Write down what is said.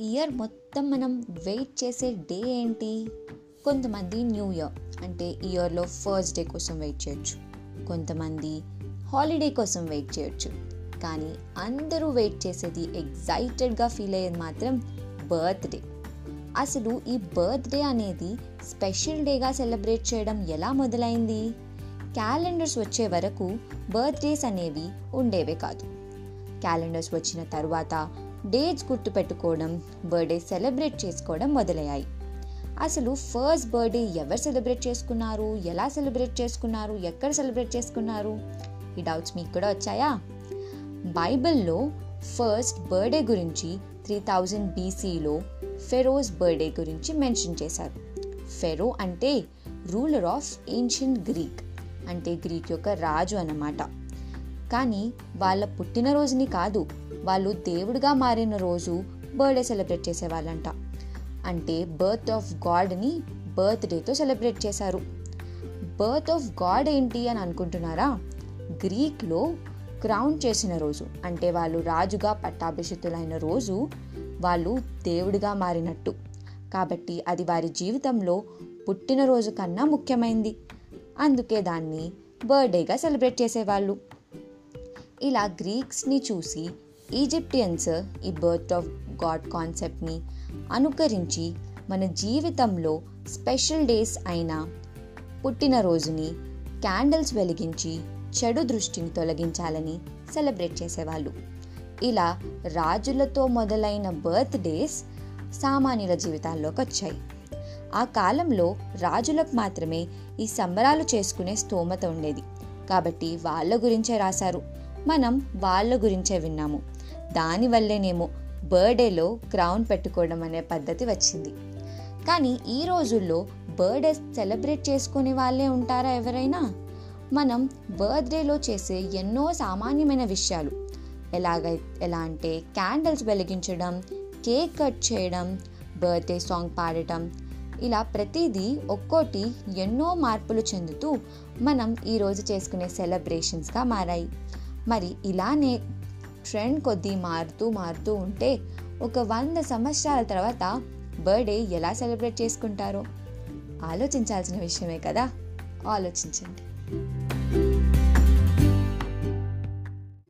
Year మొత్తం మనం wait చేసే డే ఏంటి? కొంతమంది న్యూ ఇయర్ అంటే ఇయర్లో ఫస్ట్ డే కోసం వెయిట్ చేయొచ్చు. కొంతమంది హాలిడే కోసం వెయిట్ చేయొచ్చు. కానీ అందరూ వెయిట్ చేసేది ఎగ్జైటెడ్గా ఫీల్ అయ్యేది మాత్రం బర్త్డే. అసలు ఈ బర్త్డే అనేది స్పెషల్ డేగా సెలబ్రేట్ చేయడం ఎలా మొదలైంది? క్యాలెండర్స్ వచ్చే వరకు బర్త్డేస్ అనేవి ఉండేవే కాదు. క్యాలెండర్స్ వచ్చిన తర్వాత డేట్స్ గుర్తుపెట్టుకోవడం బర్త్డే సెలబ్రేట్ చేసుకోవడం మొదలయ్యాయి. అసలు ఫస్ట్ బర్త్డే ఎవరు సెలబ్రేట్ చేసుకున్నారు? ఎలా సెలబ్రేట్ చేసుకున్నారు? ఎక్కడ సెలబ్రేట్ చేసుకున్నారు? ఈ డౌట్స్ మీకు కూడా వచ్చాయా? బైబిల్లో ఫస్ట్ బర్త్డే గురించి త్రీ థౌజండ్ బీసీలో ఫెరోస్ బర్త్డే గురించి మెన్షన్ చేశారు. ఫెరో అంటే రూలర్ ఆఫ్ ఏన్షియన్ గ్రీక్ అంటే గ్రీక్ యొక్క రాజు అన్నమాట. కానీ వాళ్ళ పుట్టినరోజుని కాదు వాళ్ళు దేవుడిగా మారిన రోజు బర్త్డే సెలబ్రేట్ చేసేవాళ్ళంట. అంటే బర్త్ ఆఫ్ గాడ్ని బర్త్డేతో సెలబ్రేట్ చేశారు. బర్త్ ఆఫ్ గాడ్ ఏంటి అని అనుకుంటున్నారా? గ్రీక్లో క్రౌన్ చేసిన రోజు అంటే వాళ్ళు రాజుగా పట్టాభిషితులైన రోజు వాళ్ళు దేవుడిగా మారినట్టు. కాబట్టి అది వారి జీవితంలో పుట్టినరోజు కన్నా ముఖ్యమైంది. అందుకే దాన్ని బర్త్డేగా సెలబ్రేట్ చేసేవాళ్ళు. ఇలా గ్రీక్స్ని చూసి ఈజిప్టియన్స్ ఈ బర్త్ ఆఫ్ గాడ్ కాన్సెప్ట్ని అనుకరించి మన జీవితంలో స్పెషల్ డేస్ అయిన పుట్టినరోజుని క్యాండిల్స్ వెలిగించి చెడు దృష్టిని తొలగించాలని సెలబ్రేట్ చేసేవాళ్ళు. ఇలా రాజులతో మొదలైన బర్త్ డేస్ సామాన్యుల జీవితాల్లోకి వచ్చాయి. ఆ కాలంలో రాజులకు మాత్రమే ఈ సంబరాలు చేసుకునే స్తోమత ఉండేది. కాబట్టి వాళ్ళ గురించే రాశారు. మనం వాళ్ళ గురించే విన్నాము. దానివల్లేనేమో బర్త్డేలో క్రౌన్ పెట్టుకోవడం అనే పద్ధతి వచ్చింది. కానీ ఈ రోజుల్లో బర్త్డే సెలబ్రేట్ చేసుకునే వాళ్ళే ఉంటారా ఎవరైనా? మనం బర్త్డేలో చేసే ఎన్నో సామాన్యమైన విషయాలు. ఎలాగై ఎలా అంటే క్యాండిల్స్ వెలిగించడం కేక్ కట్ చేయడం బర్త్డే సాంగ్ పాడటం. ఇలా ప్రతిదీ ఒక్కోటి ఎన్నో మార్పులు చెందుతూ మనం ఈరోజు చేసుకునే సెలబ్రేషన్స్గా మారాయి. మరి ఇలానే ట్రెండ్ కొద్దీ మారుతూ మారుతూ ఉంటే ఒక వంద సంవత్సరాల తర్వాత బర్త్డే ఎలా సెలబ్రేట్ చేసుకుంటారో ఆలోచించాల్సిన విషయమే కదా? ఆలోచించండి.